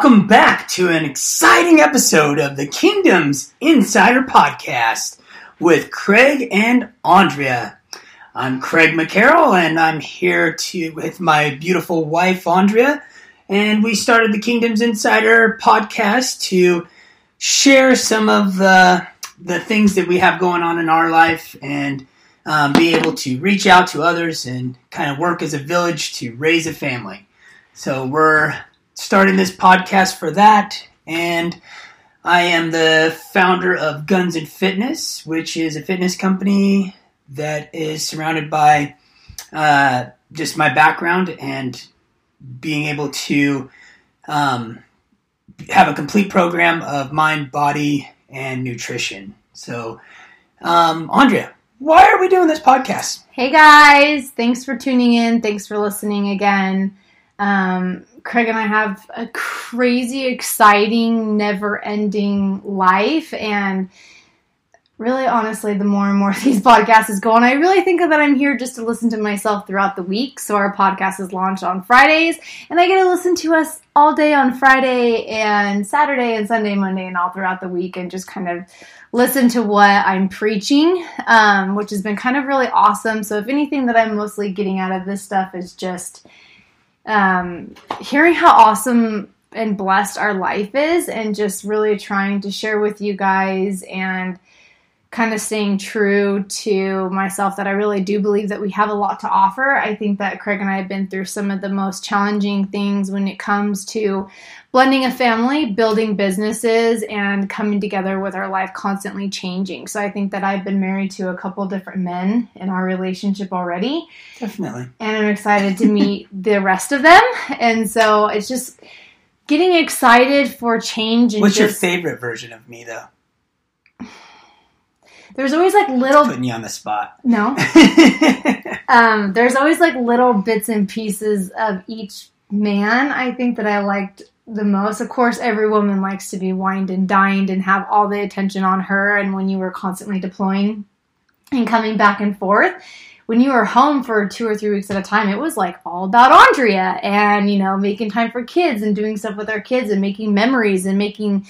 Welcome back to an exciting episode of the Kingdoms Insider Podcast with Craig and Andrea. I'm Craig McCarroll and I'm here to with my beautiful wife Andrea and we started the Kingdoms Insider podcast to share some of the the things that we have going on in our life and um, be able to reach out to others and kind of work as a village to raise a family. So we're starting this podcast for that. And I am the founder of Guns and Fitness, which is a fitness company that is surrounded by uh, just my background and being able to um, have a complete program of mind, body, and nutrition. So, um, Andrea, why are we doing this podcast? Hey guys, thanks for tuning in. Thanks for listening again. Um, Craig and I have a crazy, exciting, never ending life. And really, honestly, the more and more these podcasts go on, I really think that I'm here just to listen to myself throughout the week. So our podcast is launched on Fridays, and I get to listen to us all day on Friday and Saturday and Sunday, Monday, and all throughout the week, and just kind of listen to what I'm preaching, um, which has been kind of really awesome. So if anything that I'm mostly getting out of this stuff is just um, hearing how awesome and blessed our life is, and just really trying to share with you guys and kind of staying true to myself that I really do believe that we have a lot to offer. I think that Craig and I have been through some of the most challenging things when it comes to blending a family, building businesses, and coming together with our life constantly changing. So I think that I've been married to a couple different men in our relationship already. Definitely. And I'm excited to meet the rest of them. And so it's just getting excited for change. What's your favorite version of me, though? There's always like little. Putting you on the spot. No. um, there's always like little bits and pieces of each man. I think that I liked the most. Of course, every woman likes to be wined and dined and have all the attention on her. And when you were constantly deploying and coming back and forth, when you were home for two or three weeks at a time, it was like all about Andrea and, you know, making time for kids and doing stuff with our kids and making memories and making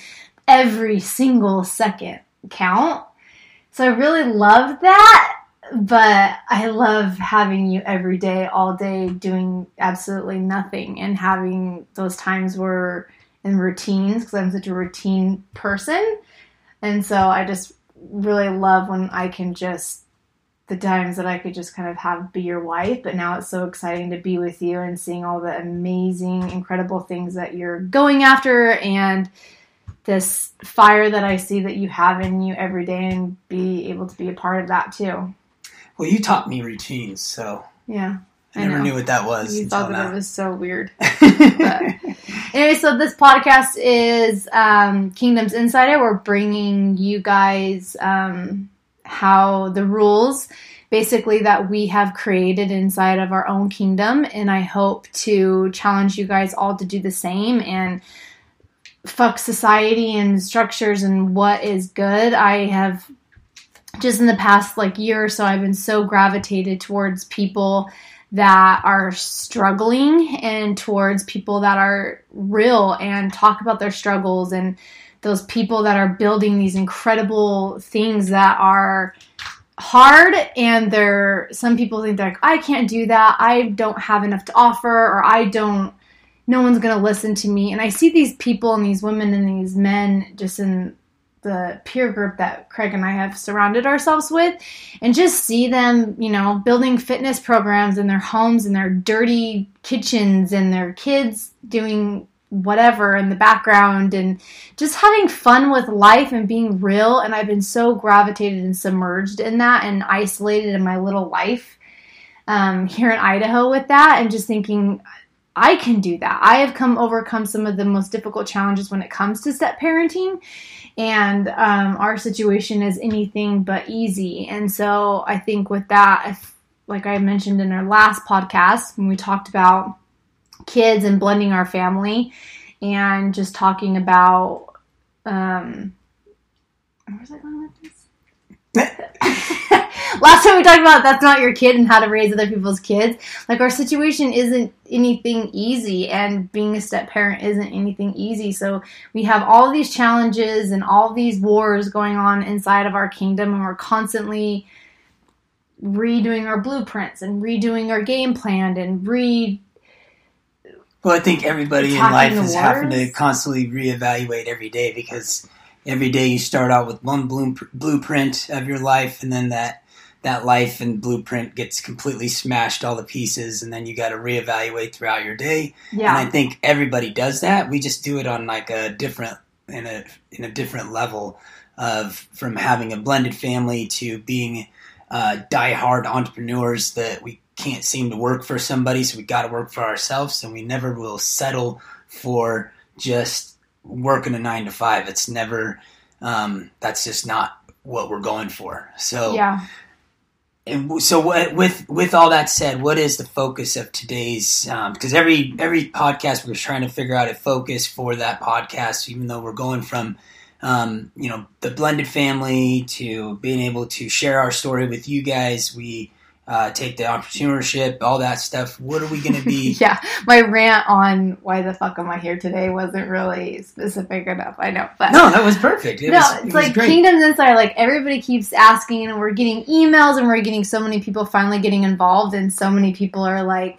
every single second count. So I really love that but I love having you every day, all day, doing absolutely nothing and having those times where in routines because I'm such a routine person. And so I just really love when I can just the times that I could just kind of have be your wife, but now it's so exciting to be with you and seeing all the amazing, incredible things that you're going after and this fire that I see that you have in you every day and be able to be a part of that too. Well, you taught me routines, so yeah. I, I never know. knew what that was. You thought that now. it was so weird. anyway, so this podcast is um, Kingdoms Insider. We're bringing you guys um, how the rules basically that we have created inside of our own kingdom, and I hope to challenge you guys all to do the same and fuck society and structures and what is good. I have just in the past like year or so I've been so gravitated towards people that are struggling and towards people that are real and talk about their struggles and those people that are building these incredible things that are hard and they're some people think they're like I can't do that. I don't have enough to offer or I don't no one's going to listen to me. And I see these people and these women and these men just in the peer group that Craig and I have surrounded ourselves with and just see them, you know, building fitness programs in their homes and their dirty kitchens and their kids doing whatever in the background and just having fun with life and being real and I've been so gravitated and submerged in that and isolated in my little life um, here in Idaho with that and just thinking I can do that. I have come overcome some of the most difficult challenges when it comes to step parenting and um, our situation is anything but easy. And so I think with that, if, like I mentioned in our last podcast when we talked about kids and blending our family and just talking about um, where was I going with this? last time we talked about that's not your kid and how to raise other people's kids. Like our situation isn't anything easy, and being a step parent isn't anything easy. So we have all these challenges and all these wars going on inside of our kingdom, and we're constantly redoing our blueprints and redoing our game plan and re Well, I think everybody in life is having to constantly reevaluate every day because every day you start out with one bloom, blueprint of your life, and then that that life and blueprint gets completely smashed all the pieces, and then you got to reevaluate throughout your day. yeah And I think everybody does that. We just do it on like a different in a in a different level of from having a blended family to being uh, diehard entrepreneurs that we can't seem to work for somebody, so we got to work for ourselves, and we never will settle for just working a nine to five. It's never um, that's just not what we're going for. So yeah so what, with with all that said, what is the focus of today's? Because every every podcast we're trying to figure out a focus for that podcast, even though we're going from um, you know the blended family to being able to share our story with you guys. We uh, take the entrepreneurship, all that stuff. What are we going to be? yeah, my rant on why the fuck am I here today wasn't really specific enough. I know, but no, that was perfect. It no, was, it it's was like. Kingdoms Insider. Like everybody keeps asking, and we're getting emails, and we're getting so many people finally getting involved, and so many people are like,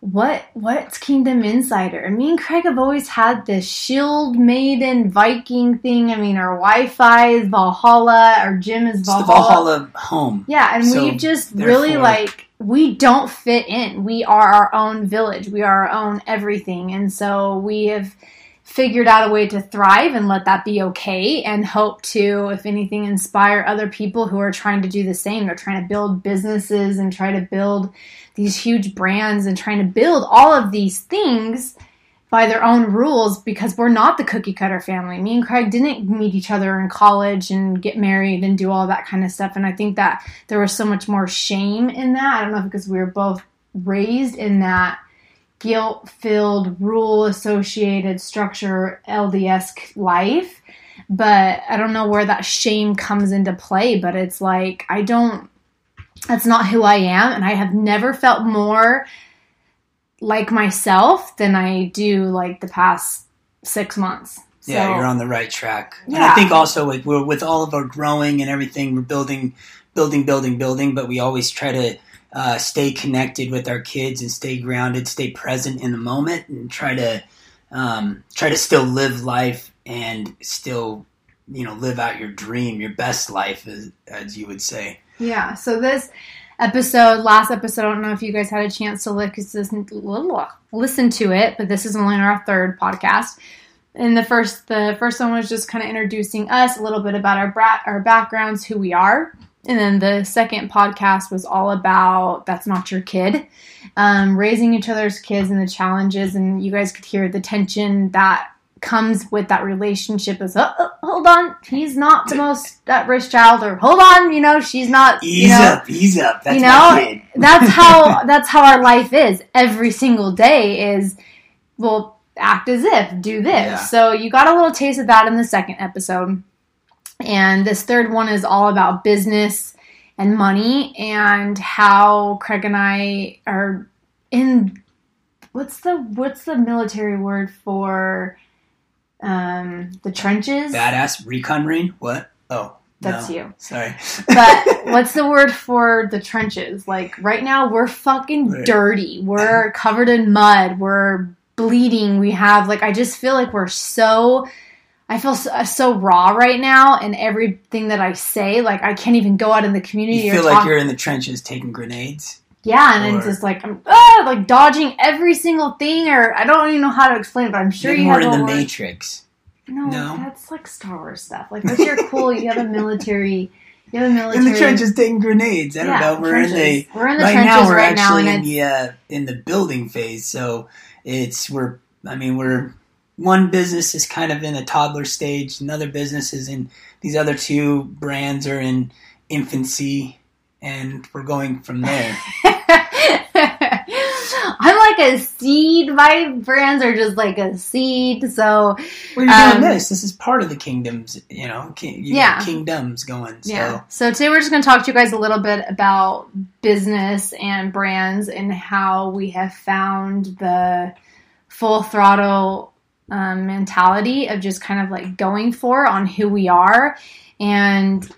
"What? What's Kingdom Insider?" Me and Craig have always had this Shield Maiden Viking thing. I mean, our Wi-Fi is Valhalla, our gym is Valhalla. Valhalla home. Yeah, and So, we just really like we don't fit in. We are our own village. We are our own everything. And so we have figured out a way to thrive and let that be okay and hope to if anything inspire other people who are trying to do the same. They're trying to build businesses and try to build these huge brands and trying to build all of these things by their own rules because we're not the cookie cutter family. Me and Craig didn't meet each other in college and get married and do all that kind of stuff. And I think that there was so much more shame in that. I don't know because we were both raised in that guilt filled, rule associated structure, LDS life. But I don't know where that shame comes into play. But it's like, I don't, that's not who I am. And I have never felt more like myself than I do like the past six months. Yeah, you're on the right track. And Yeah. I think also like we're with all of our growing and everything, we're building, building, building, building, but we always try to uh, stay connected with our kids and stay grounded, stay present in the moment, and try to um, try to still live life and still you know live out your dream, your best life, as, as you would say. Yeah. So this episode, last episode, I don't know if you guys had a chance to listen, to it, but this is only our third podcast. And the first, the first one was just kind of introducing us a little bit about our bra- our backgrounds, who we are, and then the second podcast was all about that's not your kid, um, raising each other's kids and the challenges, and you guys could hear the tension that comes with that relationship. Is oh, oh, hold on, he's not the most at risk child, or hold on, you know, she's not. Ease you know, up, ease up. That's you know, that's how that's how our life is every single day is well act as if do this Yeah. so you got a little taste of that in the second episode and this third one is all about business and money and how craig and i are in what's the what's the military word for um the trenches Badass recon marine. What? Oh, That's no. you. Sorry. but what's the word for the trenches? Like right now, we're fucking Right. dirty. We're covered in mud. We're bleeding. We have like I just feel like we're so. I feel so, so raw right now, and everything that I say, like I can't even go out in the community. You feel like you're in the trenches taking grenades. Yeah, and or- it's just like I'm ah, like dodging every single thing, or I don't even know how to explain it. But I'm sure Maybe you more have in a the word- Matrix. No, No? that's like Star Wars stuff. Like if you're cool. You have a military. You have a military. In the trenches taking grenades. I don't Yeah, know. We're in the we're in the right trenches now. We're right actually and in the uh, in the building phase. So it's we're. I mean, we're one business is kind of in a toddler stage. Another business is in these other two brands are in infancy, and we're going from there. Like a seed. My brands are just like a seed. So Well, you're Um, doing this. This is part of the kingdoms. You know, king, you Yeah. kingdoms going. So. Yeah. So today we're just going to talk to you guys a little bit about business and brands and how we have found the full throttle um, mentality of just kind of like going for on who we are and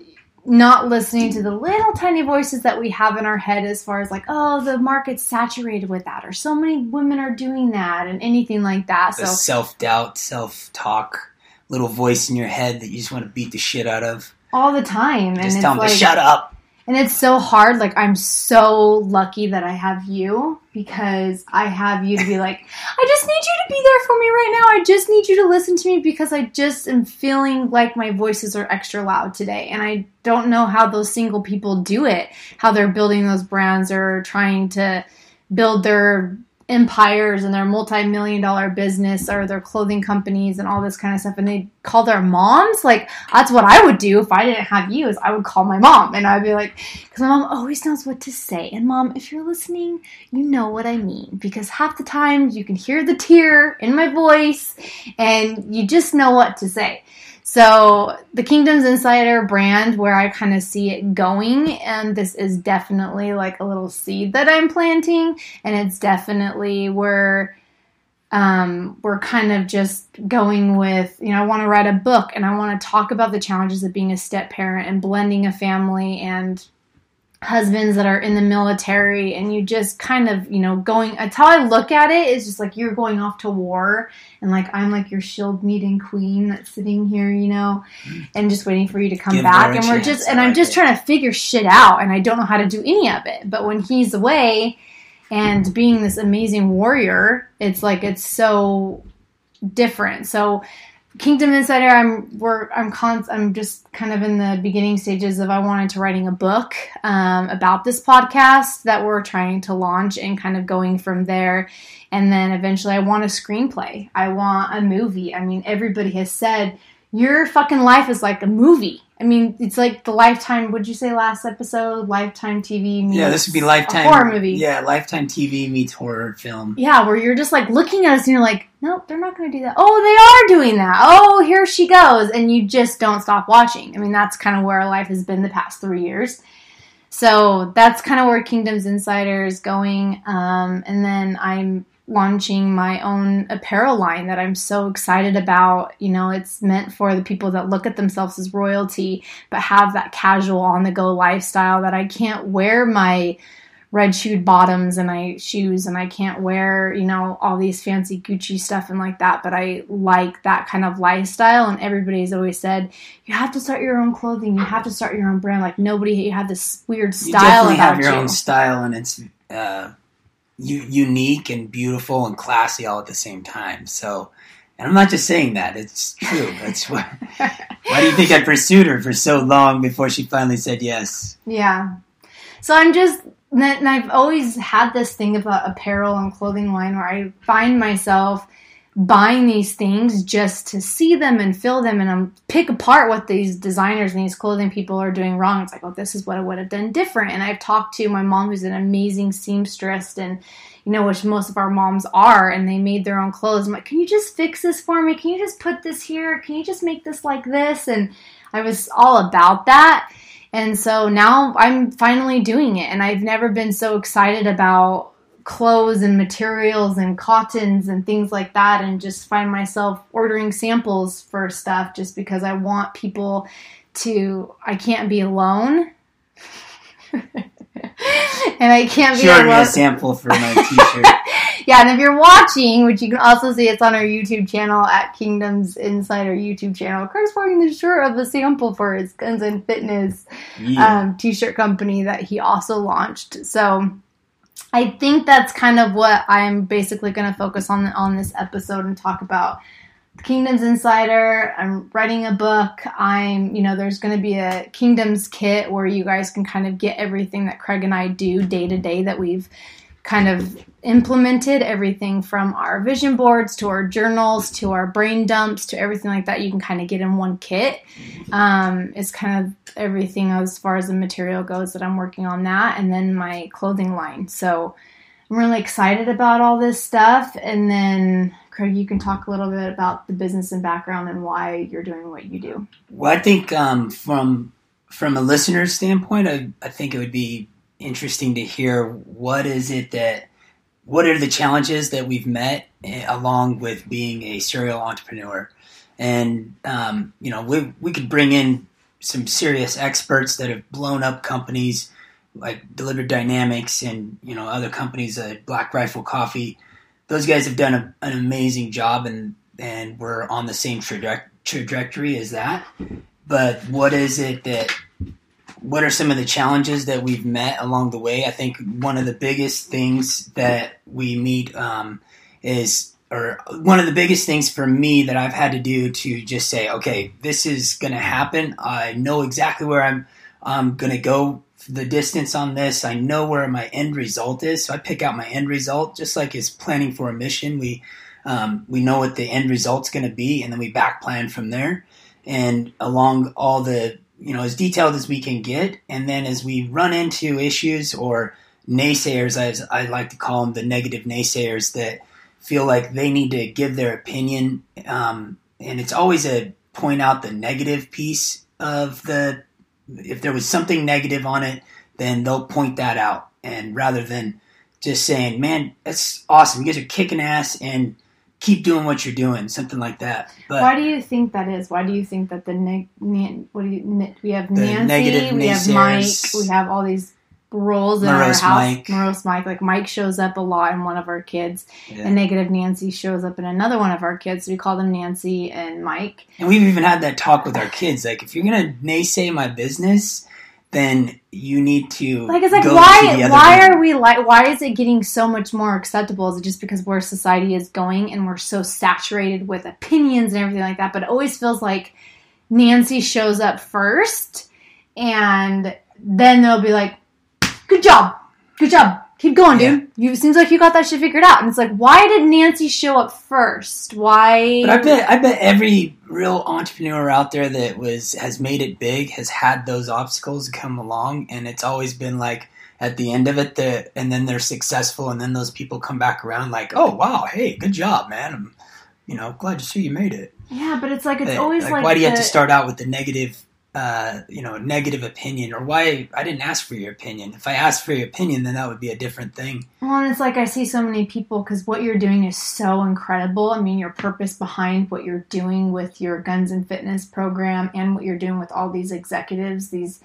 not listening to the little tiny voices that we have in our head as far as like oh the market's saturated with that or so many women are doing that and anything like that the so self doubt, self talk, little voice in your head that you just want to beat the shit out of. all the time and Just tell them like to shut up. And it's so hard. Like, I'm so lucky that I have you because I have you to be like, I just need you to be there for me right now. I just need you to listen to me because I just am feeling like my voices are extra loud today. And I don't know how those single people do it, how they're building those brands or trying to build their empires and their multi-million dollar business or their clothing companies and all this kind of stuff and they call their moms like that's what i would do if i didn't have you is i would call my mom and i'd be like because my mom always knows what to say and mom if you're listening you know what i mean because half the time you can hear the tear in my voice and you just know what to say so the Kingdoms Insider brand, where I kind of see it going, and this is definitely like a little seed that I'm planting, and it's definitely where um, we're kind of just going with, you know, I want to write a book and I want to talk about the challenges of being a step parent and blending a family and husbands that are in the military and you just kind of you know going that's how i look at it is just like you're going off to war and like i'm like your shield maiden queen that's sitting here you know and just waiting for you to come Give back. and we're just and i'm just trying to figure shit out and i don't know how to do any of it. But when he's away and being this amazing warrior it's like it's so different. So Kingdom Insider, I'm we're I'm con- I'm just kind of in the beginning stages of I wanted to writing a book um, about this podcast that we're trying to launch and kind of going from there, and then eventually I want a screenplay. I want a movie. I mean, everybody has said your fucking life is like a movie. I mean, it's like the Lifetime. Would you say last episode? Lifetime TV. Meets Yeah, this would be lifetime horror movie. Yeah, lifetime TV meets horror film. Yeah, where you're just like looking at us and you're like, nope, they're not going to do that. Oh, they are doing that. Oh, here she goes. And you just don't stop watching. I mean, that's kind of where our life has been the past three years. So that's kind of where Kingdoms Insider is going. Um, and then I'm launching my own apparel line that I'm so excited about. You know, it's meant for the people that look at themselves as royalty, but have that casual on the go lifestyle that I can't wear my red shoed bottoms and I shoes and I can't wear, you know, all these fancy Gucci stuff and like that, but I like that kind of lifestyle and everybody's always said, you have to start your own clothing, you have to start your own brand. Like nobody you have this weird You style definitely about have your you. own style, and it's uh, u- unique and beautiful and classy all at the same time. So, and I'm not just saying that; it's true. That's why. why do you think I pursued her for so long before she finally said yes? Yeah. So I'm just, and I've always had this thing about apparel and clothing line where I find myself buying these things just to see them and feel them and um, pick apart what these designers and these clothing people are doing wrong. It's like, oh, this is what I would have done different. And I've talked to my mom, who's an amazing seamstress, and you know, which most of our moms are, and they made their own clothes. I'm like, can you just fix this for me? Can you just put this here? Can you just make this like this? And I was all about that. And so now I'm finally doing it. And I've never been so excited about clothes and materials and cottons and things like that. And just find myself ordering samples for stuff just because I want people to, I can't be alone. and I can't be She me alone a sample for my T-shirt. yeah, and if you're watching, which you can also see, it's on our YouTube channel at Kingdoms Insider YouTube channel. Craig's wearing the shirt of a sample for his Guns and Fitness Yeah. um, t-shirt company that he also launched. So I think that's kind of what I'm basically going to focus on on this episode and talk about. Kingdoms Insider. I'm writing a book. I'm, you know, there's going to be a Kingdoms kit where you guys can kind of get everything that Craig and I do day to day that we've kind of implemented everything from our vision boards to our journals to our brain dumps to everything like that you can kind of get in one kit um, it's kind of everything as far as the material goes that i'm working on that and then my clothing line so I'm really excited about all this stuff. And then, Craig, you can talk a little bit about the business and background and why you're doing what you do. Well, I think um, from from a listener's standpoint, I, I think it would be interesting to hear what is it that what are the challenges that we've met eh, along with being a serial entrepreneur and um, you know we, we could bring in some serious experts that have blown up companies like Delivered Dynamics and you know other companies, uh, Black Rifle Coffee. Those guys have done a, an amazing job, and and we're on the same traje- trajectory as that. But what is it that? What are some of the challenges that we've met along the way? I think one of the biggest things that we meet um, is or one of the biggest things for me that I've had to do to just say, okay, this is going to happen. I know exactly where I'm, I'm going to go the distance on this. I know where my end result is. So I pick out my end result, just like is planning for a mission. We, um, we know what the end result's going to be and then we back plan from there and along all the, you know, as detailed as we can get. And then as we run into issues or naysayers, as I like to call them, the negative naysayers that, feel like they need to give their opinion, um, and it's always a point out the negative piece of the. If there was something negative on it, then they'll point that out, and rather than just saying, "Man, that's awesome! You guys are kicking ass," and keep doing what you're doing, something like that. But why do you think that is? Why do you think that the ne- what do you we have Nancy, we have Mike, we have all these roles in Morose our house. Mike. Morose Mike. Like Mike shows up a lot in one of our kids, yeah. and Negative Nancy shows up in another one of our kids. we call them Nancy and Mike. And we've even had that talk with our kids. Like, if you're gonna naysay my business, then you need to like it's like why why are we like why is it getting so much more acceptable is it just because where society is going and we're so saturated with opinions and everything like that but it always feels like nancy shows up first and then they'll be like good job, good job. Keep going, dude. Yeah. You seems like you got that shit figured out. And it's like, why did Nancy show up first? Why? But I bet I bet every real entrepreneur out there that was has made it big has had those obstacles come along, and it's always been like at the end of it that and then they're successful, and then those people come back around like, oh wow, hey, good job, man. I'm you know glad to see you made it. Yeah, but it's like it's always like, like why do you the, have to start out with the negative uh, you know, negative opinion or why I didn't ask for your opinion. If I asked for your opinion, then that would be a different thing. Well, and it's like I see so many people because what you're doing is so incredible. I mean, your purpose behind what you're doing with your guns and fitness program and what you're doing with all these executives, these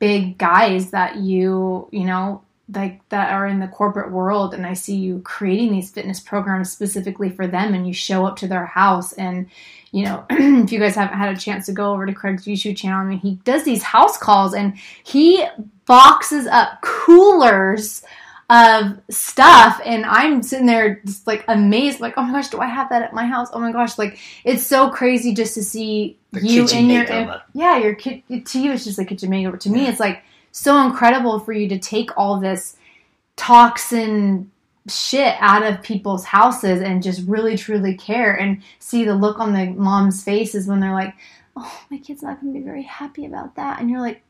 big guys that you, you know, like that are in the corporate world and I see you creating these fitness programs specifically for them and you show up to their house and you know if you guys haven't had a chance to go over to Craig's YouTube channel I mean he does these house calls and he boxes up coolers of stuff. And I'm sitting there just like amazed like oh my gosh do I have that at my house? Oh my gosh like it's so crazy just to see the you in your yeah your kid to you it's just like a kitchen makeover. To yeah. me it's like so incredible for you to take all this toxin shit out of people's houses and just really truly care and see the look on the mom's faces when they're like, "Oh, my kid's not going to be very happy about that," and you're like,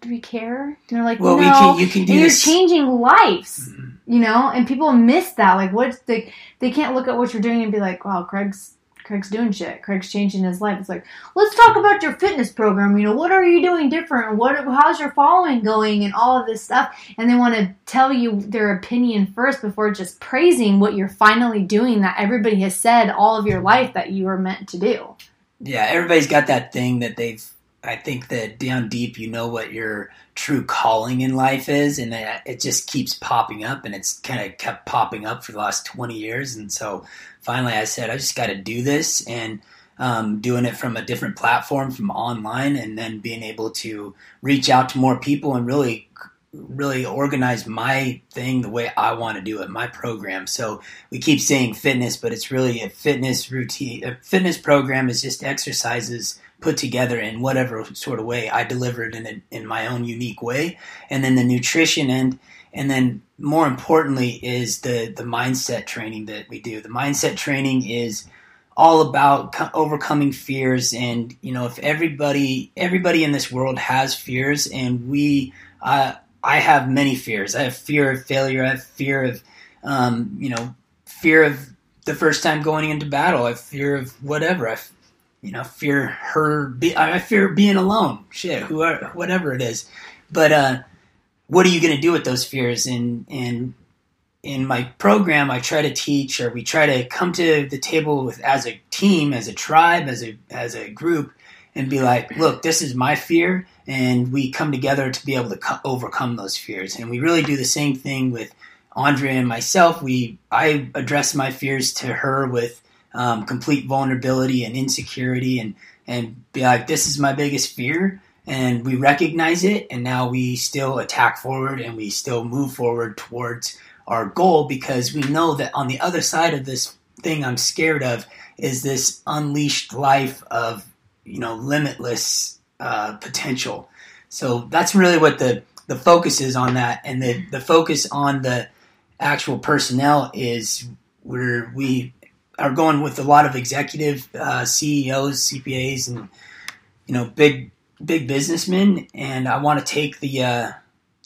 "Do we care?" And they're like, "Well, no." We can, you can do and this. You're changing lives, mm-hmm. you know, and people miss that. Like, what they they can't look at what you're doing and be like, "Wow, Craig's Craig's doing shit. Craig's changing his life. It's like, let's talk about your fitness program. You know, what are you doing different? What, how's your following going, and all of this stuff. And they want to tell you their opinion first before just praising what you're finally doing that everybody has said all of your life that you were meant to do. Yeah, everybody's got that thing that they've. I think that down deep, you know what your true calling in life is, and it just keeps popping up, and it's kind of kept popping up for the last twenty years, and so finally I said, I just got to do this and um, doing it from a different platform, from online, and then being able to reach out to more people and really, really organize my thing the way I want to do it, my program. So we keep saying fitness, but it's really a fitness routine. A fitness program is just exercises put together in whatever sort of way I delivered in a, in my own unique way, and then the nutrition end and then more importantly is the the mindset training that we do. The mindset training is all about co- overcoming fears and you know if everybody everybody in this world has fears and we uh, I have many fears. I have fear of failure. I have fear of um, you know, fear of the first time going into battle. I fear of whatever. I, you know, fear her. Be, I fear being alone. Shit, whoever, whatever it is. But uh, what are you going to do with those fears? And and in my program, I try to teach, or we try to come to the table with as a team, as a tribe, as a as a group, and be like, look, this is my fear, and we come together to be able to co- overcome those fears. And we really do the same thing with Andrea and myself. We I address my fears to her with um, complete vulnerability and insecurity, and and be like, this is my biggest fear. And we recognize it, and now we still attack forward and we still move forward towards our goal because we know that on the other side of this thing I'm scared of is this unleashed life of you know limitless uh, potential. So that's really what the the focus is on that, and the the focus on the actual personnel is where we are going with a lot of executive uh, CEOs, CPAs, and you know big big businessmen, and I want to take the uh,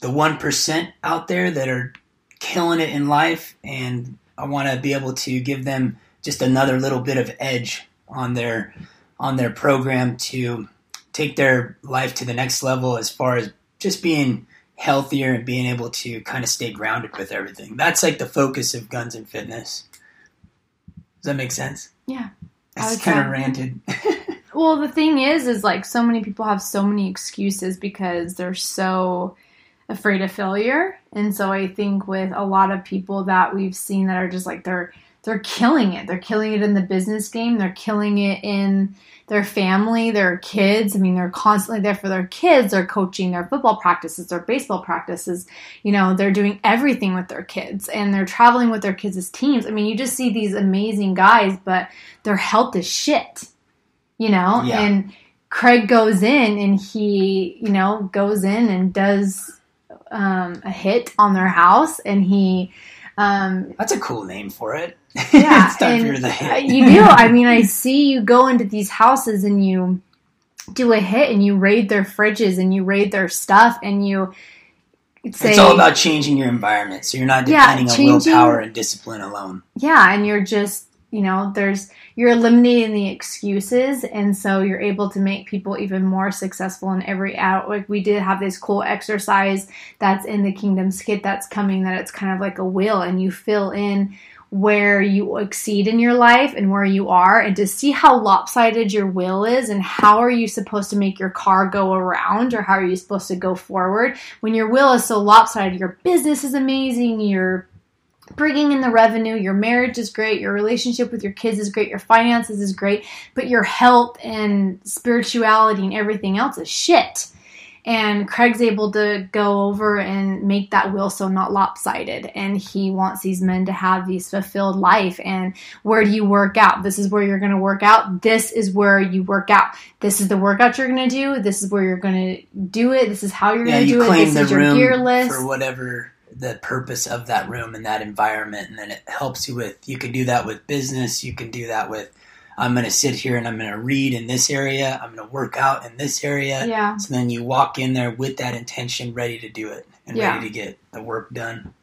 the one percent out there that are killing it in life, and I want to be able to give them just another little bit of edge on their on their program to take their life to the next level as far as just being healthier and being able to kind of stay grounded with everything. That's like the focus of Guns and Fitness. That make sense? Yeah. It's kind of ranted. well, the thing is, is like so many people have so many excuses because they're so afraid of failure. And so I think with a lot of people that we've seen that are just like they're they're killing it. They're killing it in the business game. They're killing it in their family, their kids. I mean, they're constantly there for their kids. They're coaching their football practices, their baseball practices. You know, they're doing everything with their kids and they're traveling with their kids as teams. I mean, you just see these amazing guys, but their health is shit, you know? Yeah. And Craig goes in and he, you know, goes in and does um, a hit on their house and he, um, That's a cool name for it. yeah, it's time and the hit. you do. I mean, I see you go into these houses and you do a hit and you raid their fridges and you raid their stuff and you say, it's all about changing your environment, so you're not Yeah, depending on willpower and discipline alone. yeah, and you're just you know there's you're eliminating the excuses and so you're able to make people even more successful in every out like we did have this cool exercise that's in the kingdom's kit that's coming that it's kind of like a wheel and you fill in where you exceed in your life and where you are and to see how lopsided your will is and how are you supposed to make your car go around or how are you supposed to go forward when your will is so lopsided your business is amazing your bringing in the revenue, your marriage is great, your relationship with your kids is great, your finances is great, but your health and spirituality and everything else is shit. And Craig's able to go over and make that will so not lopsided. And he wants these men to have these fulfilled life. And where do you work out? This is where you're going to work out. This is where you work out. This is the workout you're going to do. This is where you're going to do it. This is how you're Yeah, going to you do it. claim This the is your room gear list. for whatever the purpose of that room and that environment, and then it helps you with. You can do that with business. You can do that with. I'm going to sit here and I'm going to read in this area. I'm going to work out in this area. yeah. So then you walk in there with that intention, ready to do it and Yeah. ready to get the work done.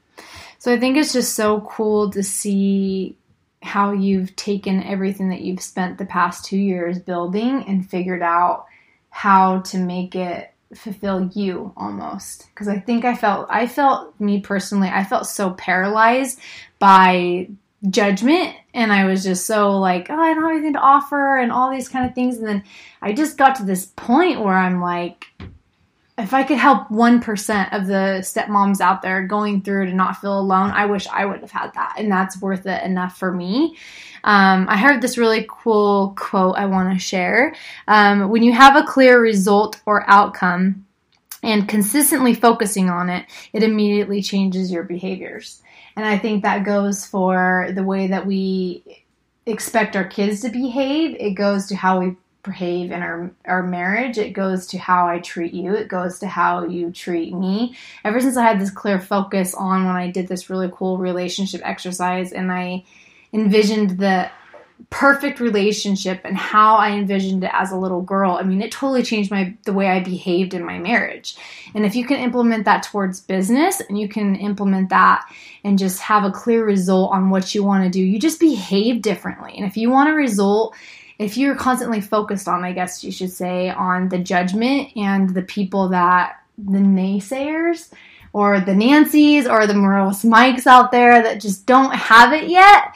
So I think it's just so cool to see how you've taken everything that you've spent the past two years building and figured out how to make it fulfill you almost. Because I think I felt, I felt, me personally, I felt so paralyzed by judgment and I was just so like, oh, I don't have anything to offer and all these kind of things. And then I just got to this point where I'm like, if I could help 1% of the stepmoms out there going through to not feel alone, I wish I would have had that. And that's worth it enough for me. Um, I heard this really cool quote I want to share. Um, when you have a clear result or outcome and consistently focusing on it, it immediately changes your behaviors. And I think that goes for the way that we expect our kids to behave. It goes to how we behave in our our marriage. It goes to how I treat you. It goes to how you treat me. Ever since I had this clear focus on when I did this really cool relationship exercise and I envisioned the perfect relationship and how I envisioned it as a little girl, I mean, it totally changed my the way I behaved in my marriage. And if you can implement that towards business and you can implement that and just have a clear result on what you want to do, you just behave differently. And if you want a result, if you're constantly focused on, I guess you should say, on the judgment and the people that the naysayers or the Nancy's or the morose Mikes out there that just don't have it yet,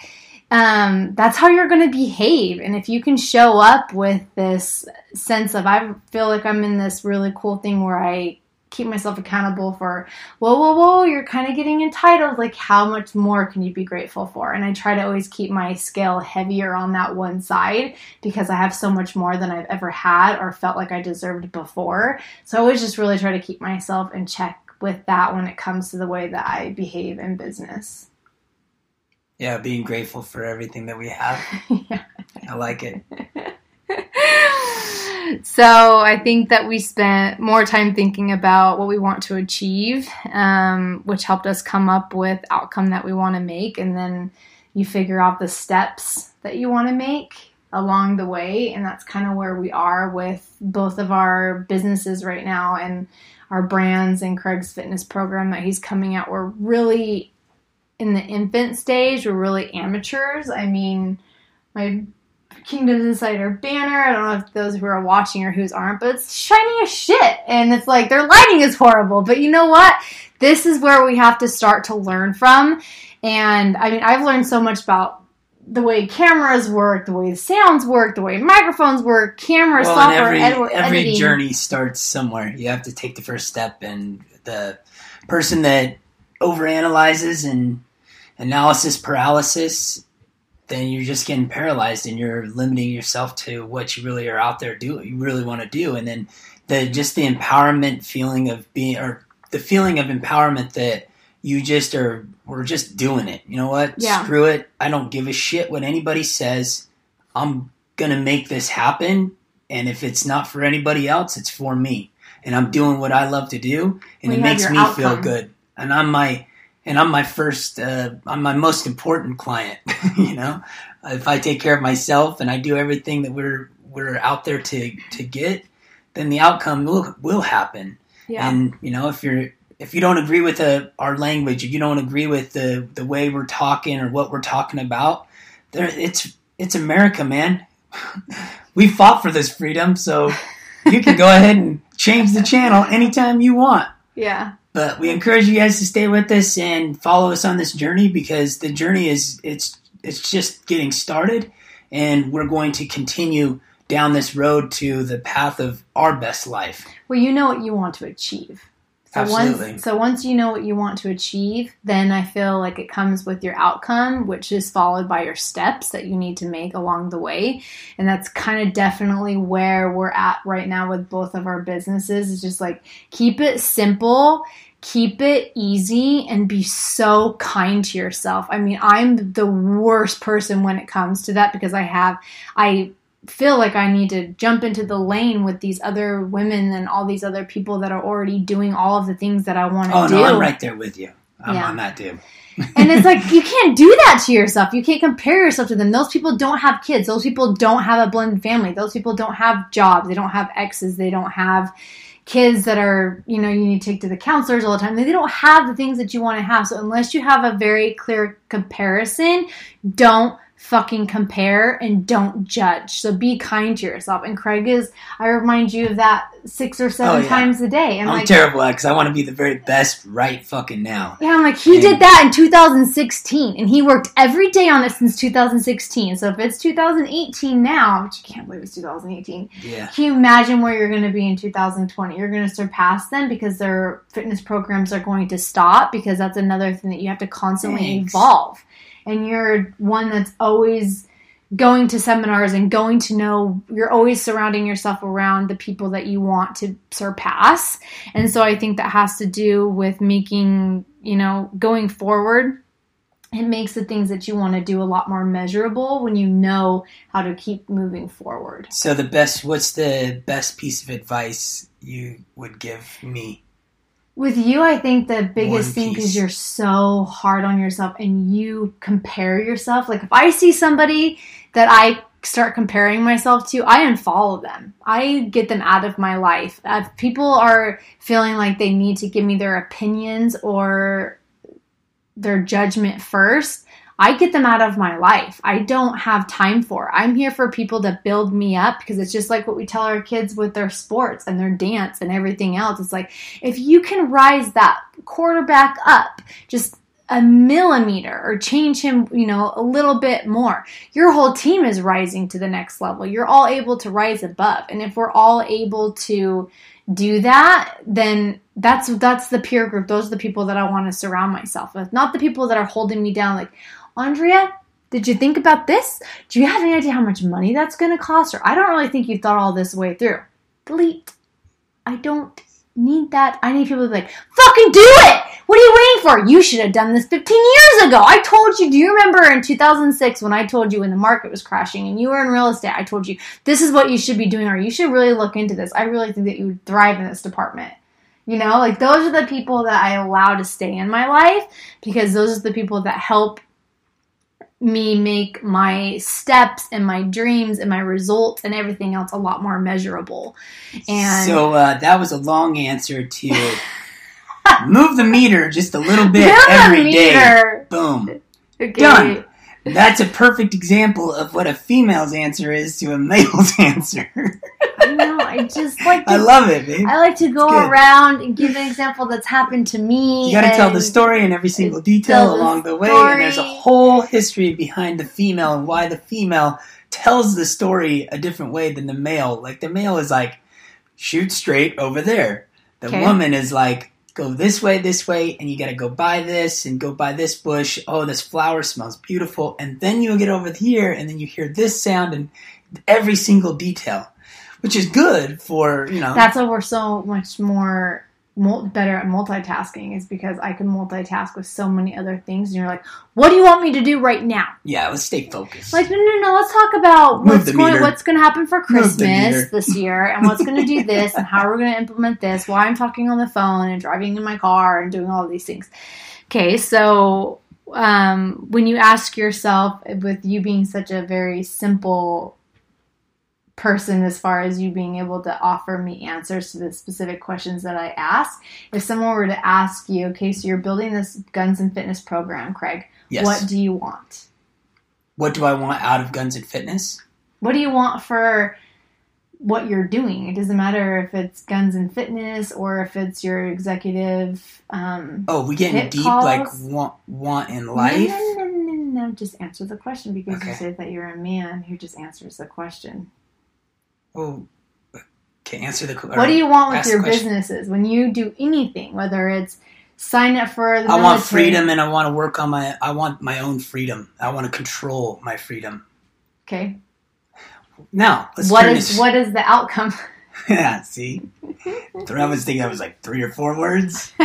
um, that's how you're going to behave. And if you can show up with this sense of, I feel like I'm in this really cool thing where I keep myself accountable for, whoa, whoa, whoa, you're kind of getting entitled. Like, how much more can you be grateful for? And I try to always keep my scale heavier on that one side because I have so much more than I've ever had or felt like I deserved before. So I always just really try to keep myself in check with that when it comes to the way that I behave in business yeah, being grateful for everything that we have. yeah. I like it. so I think that we spent more time thinking about what we want to achieve, um, which helped us come up with outcome that we want to make, and then you figure out the steps that you want to make along the way, and that's kind of where we are with both of our businesses right now and our brands and Craig's fitness program that he's coming out. We're really in the infant stage, we're really amateurs. I mean, my Kingdoms Insider banner, I don't know if those who are watching or who's aren't, but it's shiny as shit. And it's like their lighting is horrible. But you know what? This is where we have to start to learn from. And I mean, I've learned so much about the way cameras work, the way the sounds work, the way microphones work, camera well, software, every, ed- every editing. journey starts somewhere. You have to take the first step, and the person that overanalyzes and analysis paralysis, then you're just getting paralyzed and you're limiting yourself to what you really are out there do you really want to do. And then the just the empowerment feeling of being or the feeling of empowerment that you just are we're just doing it. You know what? Yeah. screw it. I don't give a shit what anybody says. I'm gonna make this happen. And if it's not for anybody else it's for me. And i'm doing what i love to do. And it makes me outcome. feel good. And i'm my and I'm my first, uh, I'm my most important client. you know, if I take care of myself and I do everything that we're we're out there to to get, then the outcome will will happen. Yeah. And you know, if you're if you don't agree with the, uh, our language, if you don't agree with the the way we're talking or what we're talking about, there it's it's America, man. we fought for this freedom, so you can go ahead and change the channel anytime you want. Yeah. But we encourage you guys to stay with us and follow us on this journey because the journey is it's it's just getting started and we're going to continue down this road to the path of our best life. Well, you know what you want to achieve. So Absolutely. once so once you know what you want to achieve, then I feel like it comes with your outcome, which is followed by your steps that you need to make along the way. And that's kind of definitely where we're at right now with both of our businesses. Is just like keep it simple keep it easy and be so kind to yourself. I mean, I'm the worst person when it comes to that because I have, I feel like I need to jump into the lane with these other women and all these other people that are already doing all of the things that I want to oh, do. Oh, no, I'm right there with you. I'm yeah. on that too. and it's like you can't do that to yourself. You can't compare yourself to them. Those people don't have kids. Those people don't have a blended family. Those people don't have jobs. They don't have exes. They don't have kids that are, you know, you need to take to the counselors all the time. They don't have the things that you want to have. So unless you have a very clear comparison, don't fucking compare and don't judge. So be kind to yourself. And Craig is, I remind you of that six or seven oh, yeah. times a day. And I'm like, terrible at because I want to be the very best right fucking now. Yeah, I'm like, he and, did that in 2016 and he worked every day on it since 2016. So if it's 2018 now, which you can't believe it's 2018, yeah. can you imagine where you're going to be in 2020? You're going to surpass them because their fitness programs are going to stop because that's another thing that you have to constantly Thanks. evolve and you're one that's always going to seminars and going to know you're always surrounding yourself around the people that you want to surpass. And so I think that has to do with making, you know, going forward it makes the things that you want to do a lot more measurable when you know how to keep moving forward. So the best what's the best piece of advice you would give me? With you, I think the biggest thing is you're so hard on yourself and you compare yourself. Like if I see somebody that I start comparing myself to, I unfollow them. I get them out of my life. If people are feeling like they need to give me their opinions or their judgment first, I get them out of my life. I don't have time for. I'm here for people to build me up because it's just like what we tell our kids with their sports and their dance and everything else. It's like if you can rise that quarterback up just a millimeter or change him, you know, a little bit more, your whole team is rising to the next level. You're all able to rise above. And if we're all able to do that, then that's that's the peer group. Those are the people that I want to surround myself with, not the people that are holding me down like, "Andrea, did you think about this? Do you have any idea how much money that's going to cost?" Or I don't really think you thought all this way through. Delete. I don't need that. I need people to be like, fucking do it! What are you waiting for? You should have done this 15 years ago. I told you. Do you remember in 2006 when I told you when the market was crashing and you were in real estate? I told you this is what you should be doing, or you should really look into this. I really think that you would thrive in this department. You know, like those are the people that I allow to stay in my life because those are the people that help me make my steps and my dreams and my results and everything else a lot more measurable. And so uh, that was a long answer to move the meter just a little bit Move every day. Boom. Okay. Done. That's a perfect example of what a female's answer is to a male's answer. I just like to. I love it, babe. I like to go around and give an example that's happened to me. You got to tell the story in every single detail along the way, and there's a whole history behind the female and why the female tells the story a different way than the male. Like the male is like, shoot straight over there. The Okay. woman is like, go this way, this way, and you got to go by this and go by this bush. Oh, this flower smells beautiful, and then you get over here, and then you hear this sound and every single detail, which is good for you know. That's why we're so much more better at multitasking is because I can multitask with so many other things, and you're like, "What do you want me to do right now?" yeah, let's stay focused. Like, no, no, no. Let's talk about Move what's going, what's going to happen for Christmas this year, and what's going to do this, and how we're going to implement this. Why I'm talking on the phone and driving in my car and doing all these things. Okay, so um, when you ask yourself, with you being such a very simple person as far as you being able to offer me answers to the specific questions that I ask. If someone were to ask you, okay, so you're building this guns and fitness program, Craig, yes. what do you want? what do I want out of Guns and Fitness? What do you want for what you're doing? It doesn't matter if it's guns and fitness or if it's your executive. Um, Oh, we getting deep calls. like want want in life. No, no, no, no, no. Just answer the question because Okay. you said that you're a man who just answers the question. Answer the. What do you want with your businesses when you do anything, whether it's sign up for the I want freedom, and I want to work on my. I want my own freedom. I want to control my freedom. Okay. Now let's What is this. what is the outcome? yeah, see, I was thinking that was like three or four words.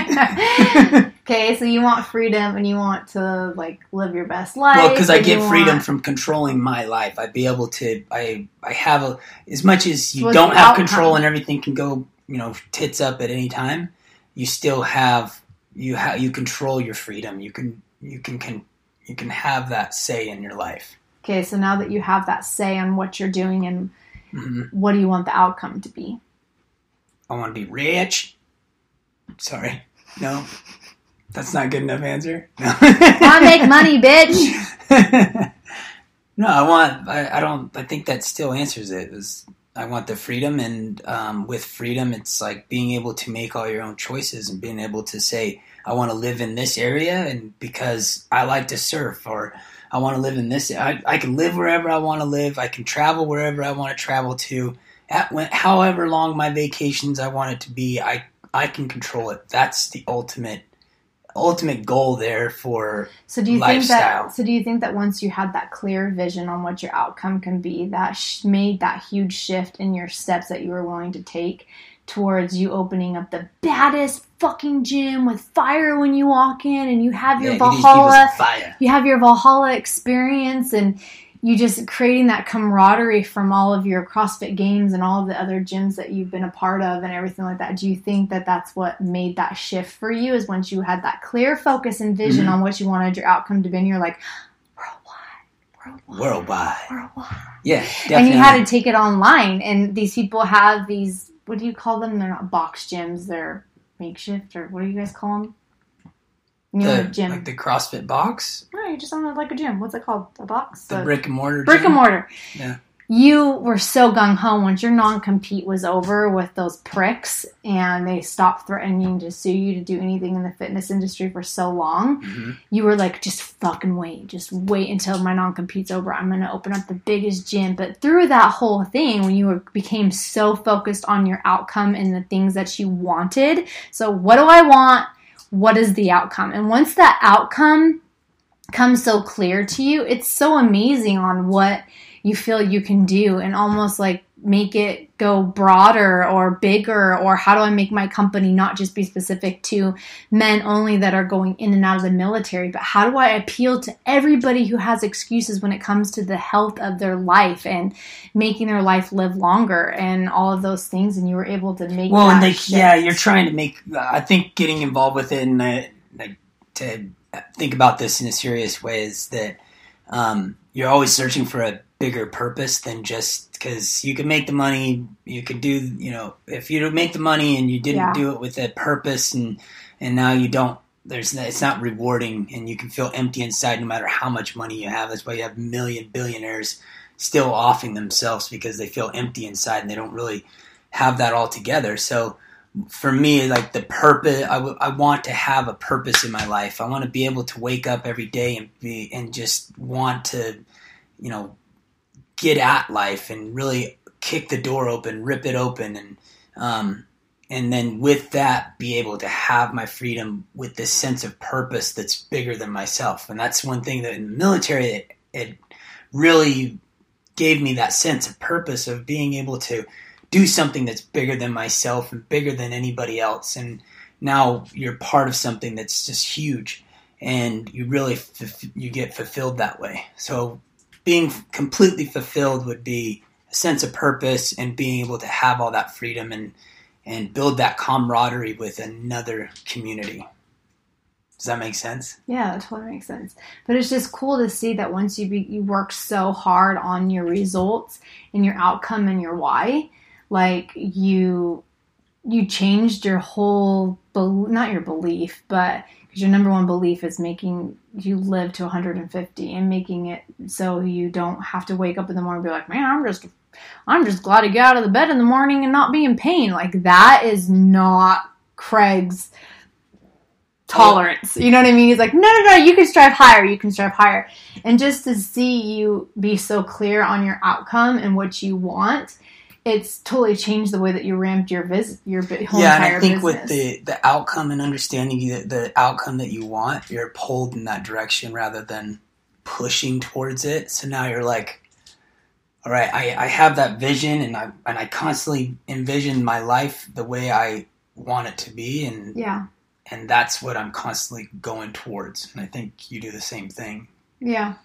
okay, so you want freedom and you want to like live your best life. Well, because I get freedom want- from controlling my life, I'd be able to. I I have a as much as you What's don't have outcome? control and everything can go, you know, tits up at any time. You still have you have you control your freedom. You can you can can you can have that say in your life. Okay, so now that you have that say on what you're doing and hmm what do you want the outcome to be? I want to be rich. Sorry, no, that's not good enough answer. No. I make money, bitch. no, I want. I, I don't. I think that still answers it. Is I want the freedom, and um, with freedom, it's like being able to make all your own choices and being able to say, I want to live in this area, and because I like to surf, or I want to live in this. I, I can live wherever I want to live. I can travel wherever I want to travel to. At when, however long my vacations I want it to be, I I can control it. That's the ultimate ultimate goal there for So do you Lifestyle. think that? So do you think that once you had that clear vision on what your outcome can be, that sh- made that huge shift in your steps that you were willing to take towards you opening up the baddest fucking gym with fire when you walk in, and you have your Yeah, Valhalla you have your Valhalla experience and you just creating that camaraderie from all of your CrossFit games and all of the other gyms that you've been a part of and everything like that. Do you think that that's what made that shift for you? Is once you had that clear focus and vision Mhm. on what you wanted your outcome to be, and you're like, worldwide, worldwide, Worldwide. worldwide. Yeah, definitely. And you had to take it online. And these people have these, what do you call them? They're not box gyms, they're makeshift, or what do you guys call them? You the, gym. like the CrossFit box, you just own like a gym. What's it called? A box? the The- brick and mortar. brick gym. and mortar. Yeah. You were so gung ho once your non compete was over with those pricks and they stopped threatening to sue you to do anything in the fitness industry for so long. Mhm. You were like, just fucking wait. Just wait until my non compete's over. I'm going to open up the biggest gym. But through that whole thing, when you were, became so focused on your outcome and the things that you wanted, so what do I want? What is the outcome? And once that outcome comes so clear to you, it's so amazing on what you feel you can do and almost like make it go broader or bigger or how do I make my company not just be specific to men only that are going in and out of the military, but how do I appeal to everybody who has excuses when it comes to the health of their life and making their life live longer and all of those things and you were able to make Well, and they, yeah, you're trying to make. I think getting involved with it and uh, like to think about this in a serious way is that um, you're always searching for a bigger purpose than just because you can make the money. You could do, you know, if you make the money and you didn't Yeah. do it with a purpose, and and now you don't. There's it's not rewarding, and you can feel empty inside no matter how much money you have. That's why you have million billionaires still offing themselves because they feel empty inside and they don't really have that all together. So for me, like the purpose, I, w- I want to have a purpose in my life. I want to be able to wake up every day and be and just want to, you know, get at life and really kick the door open, rip it open, and um, and then with that, be able to have my freedom with this sense of purpose that's bigger than myself. And that's one thing that in the military, it, it really gave me that sense of purpose of being able to do something that's bigger than myself and bigger than anybody else. And now you're part of something that's just huge, and you really you get fulfilled that way. So being completely fulfilled would be a sense of purpose and being able to have all that freedom and and build that camaraderie with another community. Does that make sense? Yeah, that totally makes sense. But it's just cool to see that once you be, you work so hard on your results and your outcome and your why, like you you changed your whole not your belief, but because your number one belief is making you live to 150 and making it so you don't have to wake up in the morning and be like, man, I'm just I'm just glad to get out of the bed in the morning and not be in pain. Like that is not Craig's tolerance. You know what I mean? He's like, no, no, no, you can strive higher. You can strive higher. And just to see you be so clear on your outcome and what you want, it's totally changed the way that you ramped your visit, your whole yeah, and I think business. with the the outcome and understanding the, the outcome that you want, you're pulled in that direction rather than pushing towards it. So now you're like, all right, I, I have that vision, and I and I constantly envision my life the way I want it to be, and yeah, and that's what I'm constantly going towards. And I think you do the same thing. yeah.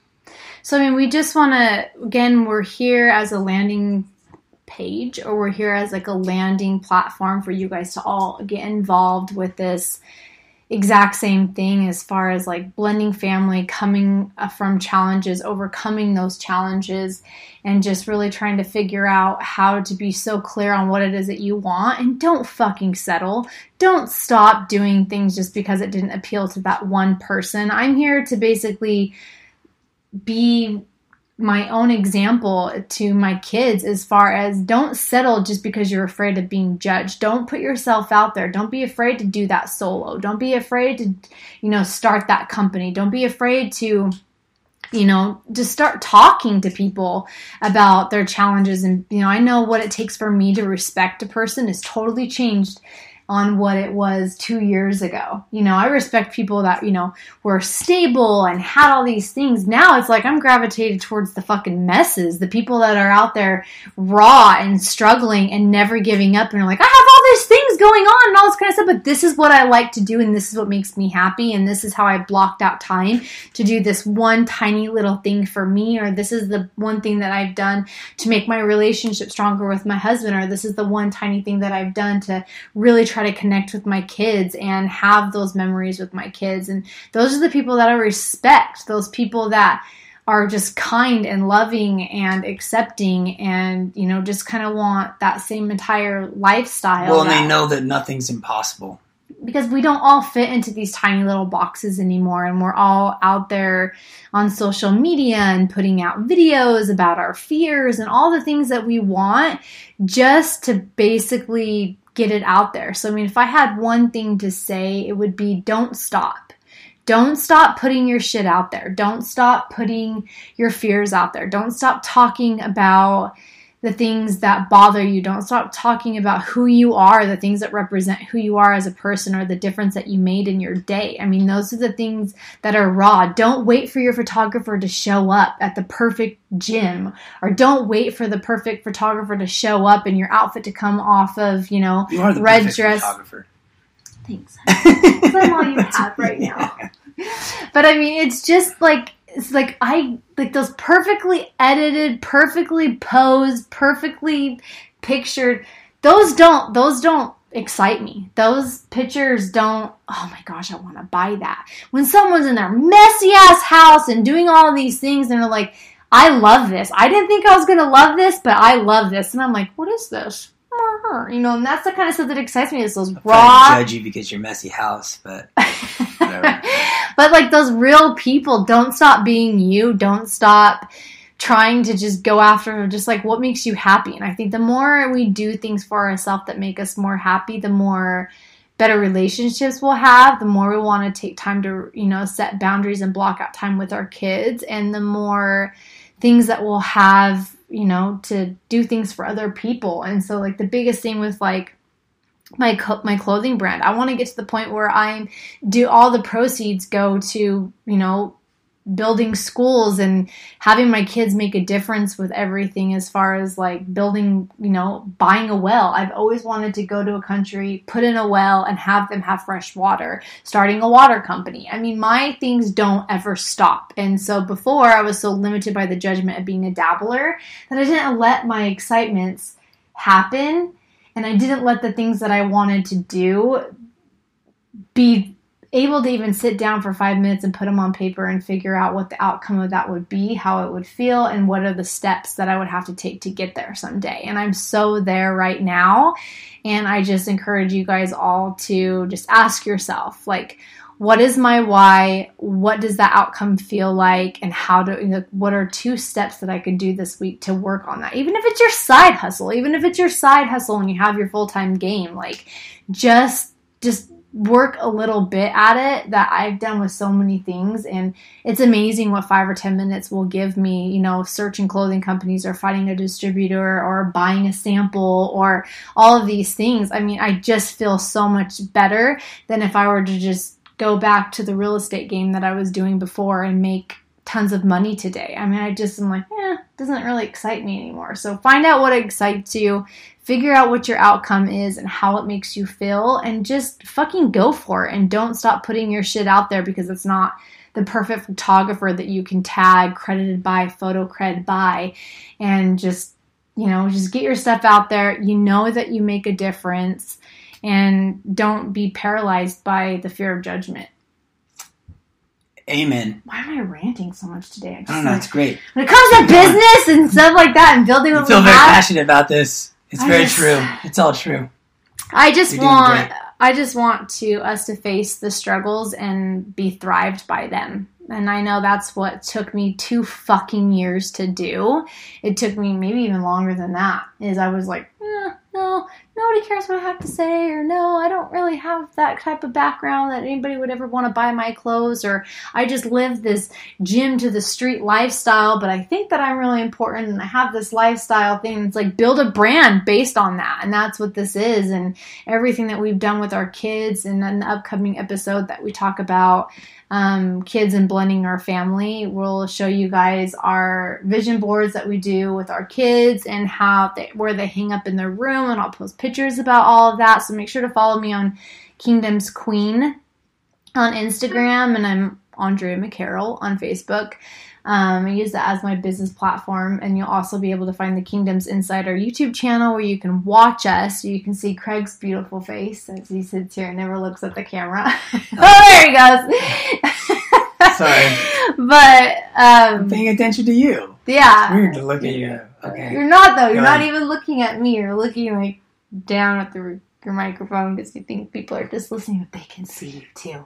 So I mean, we just want to again, we're here as a landing page, or we're here as like a landing platform for you guys to all get involved with this exact same thing as far as like blending family, coming uh, from challenges, overcoming those challenges, and just really trying to figure out how to be so clear on what it is that you want and don't fucking settle. Don't stop doing things just because it didn't appeal to that one person. I'm here to basically be my own example to my kids as far as don't settle just because you're afraid of being judged. Don't put yourself out there. Don't be afraid to do that solo. Don't be afraid to, you know, start that company. Don't be afraid to, you know, just start talking to people about their challenges. And, you know, I know what it takes for me to respect a person is totally changed on what it was two years ago. You know, I respect people that, you know, were stable and had all these things. Now it's like I'm gravitated towards the fucking messes, the people that are out there raw and struggling and never giving up and are like, I have all these things, going on and all this kind of stuff, but this is what I like to do and this is what makes me happy and this is how I blocked out time to do this one tiny little thing for me or this is the one thing that I've done to make my relationship stronger with my husband or this is the one tiny thing that I've done to really try to connect with my kids and have those memories with my kids and those are the people that I respect, those people that are just kind and loving and accepting and you know just kind of want that same entire lifestyle Well, and that- they know that nothing's impossible. because we don't all fit into these tiny little boxes anymore and we're all out there on social media and putting out videos about our fears and all the things that we want just to basically get it out there. So I mean if I had one thing to say it would be don't stop. Don't stop putting your shit out there. Don't stop putting your fears out there. Don't stop talking about the things that bother you. Don't stop talking about who you are, the things that represent who you are as a person or the difference that you made in your day. I mean, those are the things that are raw. Don't wait for your photographer to show up at the perfect gym or don't wait for the perfect photographer to show up and your outfit to come off of, you know, You red dress. photographer. Thanks. I'm all you have right now. But I mean, it's just like it's like I like those perfectly edited, perfectly posed, perfectly pictured. Those don't those don't excite me. Those pictures don't. Oh my gosh, I want to buy that. When someone's in their messy ass house and doing all these things, and they're like, "I love this. I didn't think I was gonna love this, but I love this," and I'm like, "What is this?" Uh-huh. You know, and that's the kind of stuff that excites me. Is those I'm raw judge you because you're messy house, but Whatever. But like those real people don't stop being you. Don't stop trying to just go after just like what makes you happy. And i think the more we do things for ourselves that make us more happy the more better relationships we'll have the more we want to take time to you know set boundaries and block out time with our kids and the more things that we'll have you know to do things for other people. And so like the biggest thing with like my co- my clothing brand. I want to get to the point where i'm do all the proceeds go to you know building schools and having my kids make a difference with everything as far as like building you know buying a well. I've always wanted to go to a country put in a well and have them have fresh water starting a water company. I mean my things don't ever stop. And so before i was so limited by the judgment of being a dabbler that i didn't let my excitements happen and i didn't let the things that i wanted to do be able to even sit down for five minutes and put them on paper and figure out what the outcome of that would be, how it would feel, and what are the steps that I would have to take to get there someday. And I'm so there right now. And I just encourage you guys all to just ask yourself, like, what is my why? What does that outcome feel like? And how do, what are two steps that I could do this week to work on that? Even if it's your side hustle, even if it's your side hustle and you have your full time game, like, just, just work a little bit at it that I've done with so many things and it's amazing what 5 or 10 minutes will give me, you know, searching clothing companies or finding a distributor or buying a sample or all of these things. I mean, I just feel so much better than if I were to just go back to the real estate game that I was doing before and make tons of money today. I mean, I just am like, eh, doesn't really excite me anymore. So find out what excites you, figure out what your outcome is and how it makes you feel, and just fucking go for it. And don't stop putting your shit out there because it's not the perfect photographer that you can tag, credited by, photo cred by, and just, you know, just get your stuff out there. You know that you make a difference, and don't be paralyzed by the fear of judgment. amen. Why am I ranting so much today? I I just don't know. like- It's great. when it comes to business and stuff like that and building You feel very have, passionate about this. It's I very just- true. It's all true. I just You're want. I just want to us to face the struggles and be thrived by them. And I know that's what took me two fucking years to do. It took me maybe even longer than that. Is I was like, eh, no, nobody cares what I have to say, or no, I don't really have that type of background that anybody would ever want to buy my clothes, or I just live this gym to the street lifestyle, but I think that I'm really important and I have this lifestyle thing. It's like build a brand based on that. And that's what this is. And everything that we've done with our kids and the upcoming episode that we talk about um, kids and blending our family. We'll show you guys our vision boards that we do with our kids and how they, where they hang up in their room, and I'll I'll post pictures about all of that. So make sure to follow me on Kingdom's Queen on Instagram, and I'm Andrea McCarroll on Facebook. Um, I use that as my business platform, and you'll also be able to find the Kingdoms Insider YouTube channel where you can watch us. You can see Craig's beautiful face as he sits here and never looks at the camera. oh, there he goes. Sorry. but um, I'm paying attention to you. Yeah. It's weird to look at you. Okay. You're not though. You're Go not ahead. even looking at me. You're looking like down at the your microphone because you think people are just listening, but they can see you too.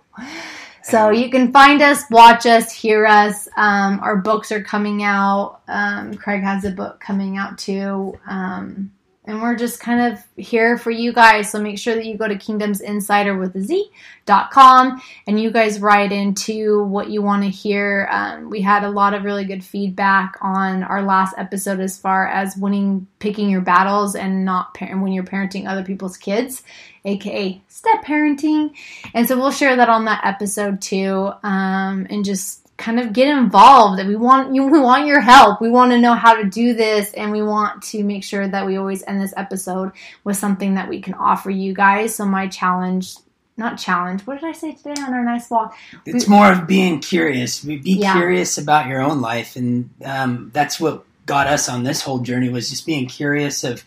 So you can find us, watch us, hear us. Um, our books are coming out. Um, Craig has a book coming out too. Um, and we're just kind of here for you guys. So make sure that you go to kingdomsinsider with a Z dot com and you guys write into what you want to hear. Um, we had a lot of really good feedback on our last episode as far as winning, picking your battles and not par- when you're parenting other people's kids, aka step parenting. And so we'll share that on that episode too, um, and just kind of get involved. We want you. We want your help. We want to know how to do this, and we want to make sure that we always end this episode with something that we can offer you guys. So my challenge. Not challenge. What did I say today on our nice walk? It's more of being curious. Be be Yeah. curious about your own life, and um, that's what got us on this whole journey was just being curious of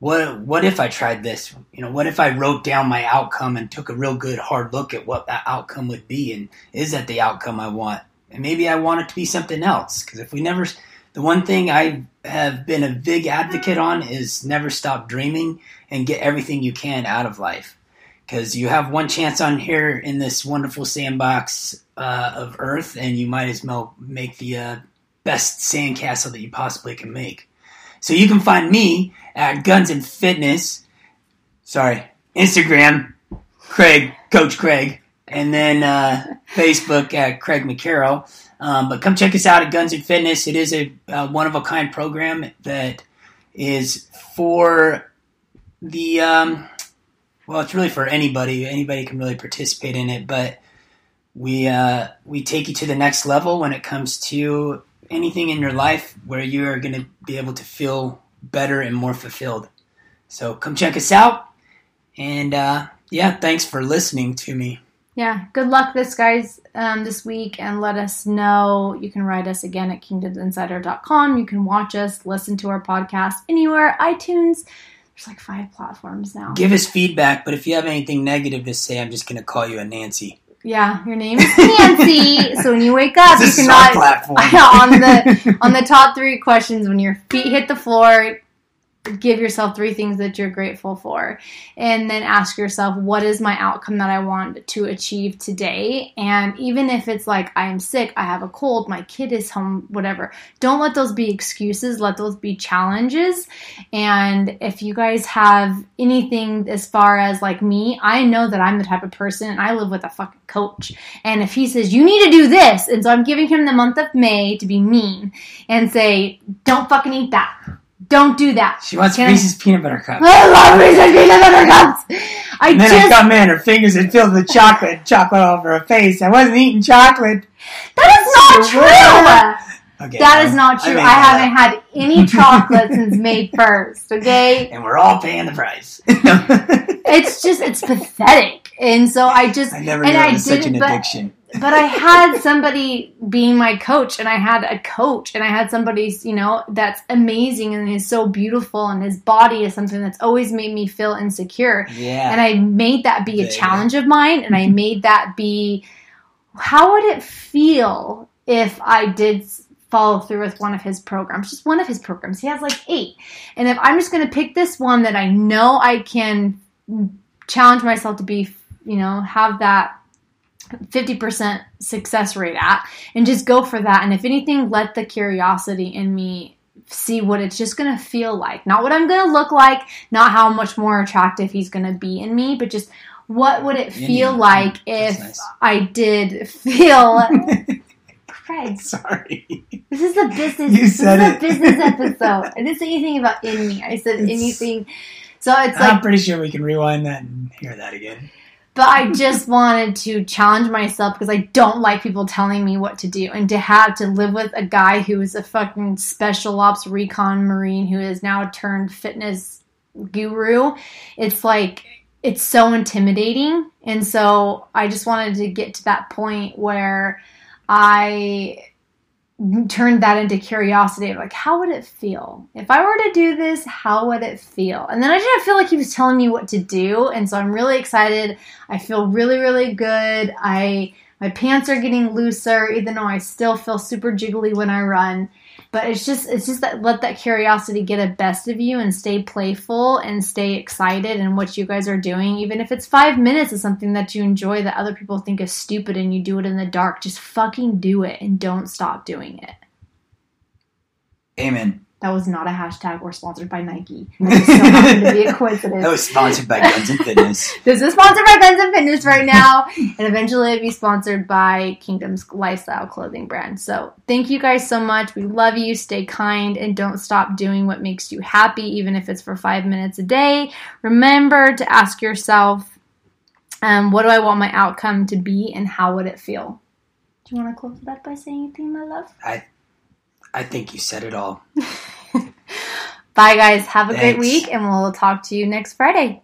what what if I tried this? You know, what if I wrote down my outcome and took a real good hard look at what that outcome would be, and is that the outcome I want? And maybe I want it to be something else. Because if we never, the one thing I have been a big advocate on is never stop dreaming and get everything you can out of life because you have one chance on here in this wonderful sandbox uh, of Earth, and you might as well make the uh, best sandcastle that you possibly can make. So you can find me at Guns and Fitness. Sorry, Instagram, Craig, Coach Craig, and then uh, Facebook at Craig McCarroll. Um, but come check us out at Guns and Fitness. It is a uh, one of a kind program that is for the um, well, it's really for anybody. Anybody can really participate in it, but we uh, we take you to the next level when it comes to anything in your life where you are going to be able to feel better and more fulfilled. So come check us out, and uh, yeah, thanks for listening to me. Yeah, good luck this guys um, this week and let us know. You can write us again at kingdomsinsider.com. You can watch us, listen to our podcast anywhere, iTunes. There's like five platforms now. Give us feedback, but if you have anything negative to say, I'm just going to call you a Nancy. yeah, your name is Nancy. so when you wake up, you cannot on the on the top three questions when your feet hit the floor give yourself three things that you're grateful for. And then ask yourself what is my outcome that i want to achieve today? And even if it's like i am sick i have a cold my kid is home whatever don't let those be excuses. Let those be challenges. And if you guys have anything as far as like me i know that i'm the type of person and i live with a fucking coach. And if he says you need to do this and so i'm giving him the month of may to be mean and say don't fucking eat that don't do that She wants Can I- Reese's peanut butter cup. I love Reese's peanut butter cups. I And then just I come in, her fingers had filled with chocolate, chocolate all over her face. I wasn't eating chocolate. that is not So true. Okay, That well, is not true. made I, haven't had any chocolate since May first. Okay, And we're all paying the price. it's just it's pathetic. And so I just I never and knew I such an addiction. But I had somebody being my coach, and I had a coach, and I had somebody, you know, that's amazing and is so beautiful, and his body is something that's always made me feel insecure. Yeah. And I made that be a you challenge of mine, and I made that be how would it feel if I did follow through with one of his programs, just one of his programs. He has like eight. And if I'm just going to pick this one that I know I can challenge myself to be, you know, have that 50% success rate at and just go for that. And if anything, let the curiosity in me see what it's just going to feel like. Not what I'm going to look like, not how much more attractive he's going to be in me, but just what would it feel you. like That's if nice. I did feel Craig, Sorry. this is a business. You this said is it. a business episode. I didn't say anything about in me. I said It's- anything. So it's like I'm pretty sure we can rewind that and hear that again. But I just wanted to challenge myself because I don't like people telling me what to do, and to have to live with a guy who is a fucking special ops recon marine who is now turned fitness guru, it's like it's so intimidating. And so I just wanted to get to that point where I turned that into curiosity like how would it feel? If i were to do this how would it feel? And then i didn't feel like he was telling me what to do and so i'm really excited. I feel really really good. I my pants are getting looser even though i still feel super jiggly when i run but it's just it's just that let that curiosity get a best of you and stay playful and stay excited in what you guys are doing even if it's five minutes of something that you enjoy that other people think is stupid and you do it in the dark just fucking do it and don't stop doing it Amen. That was not a hashtag or sponsored by nike that so happened to be a coincidence That was sponsored by Guns and Fitness. this is sponsored by Guns and Fitness right now, and eventually it'll be sponsored by Kingdom's lifestyle clothing brand. So thank you guys so much. We love you. Stay kind and don't stop doing what makes you happy, even if it's for five minutes a day. Remember to ask yourself, um, what do I want my outcome to be, and how would it feel? Do you want to close that by saying anything, my love? I think you said it all. Bye, guys. Have a great week, and we'll talk to you next Friday.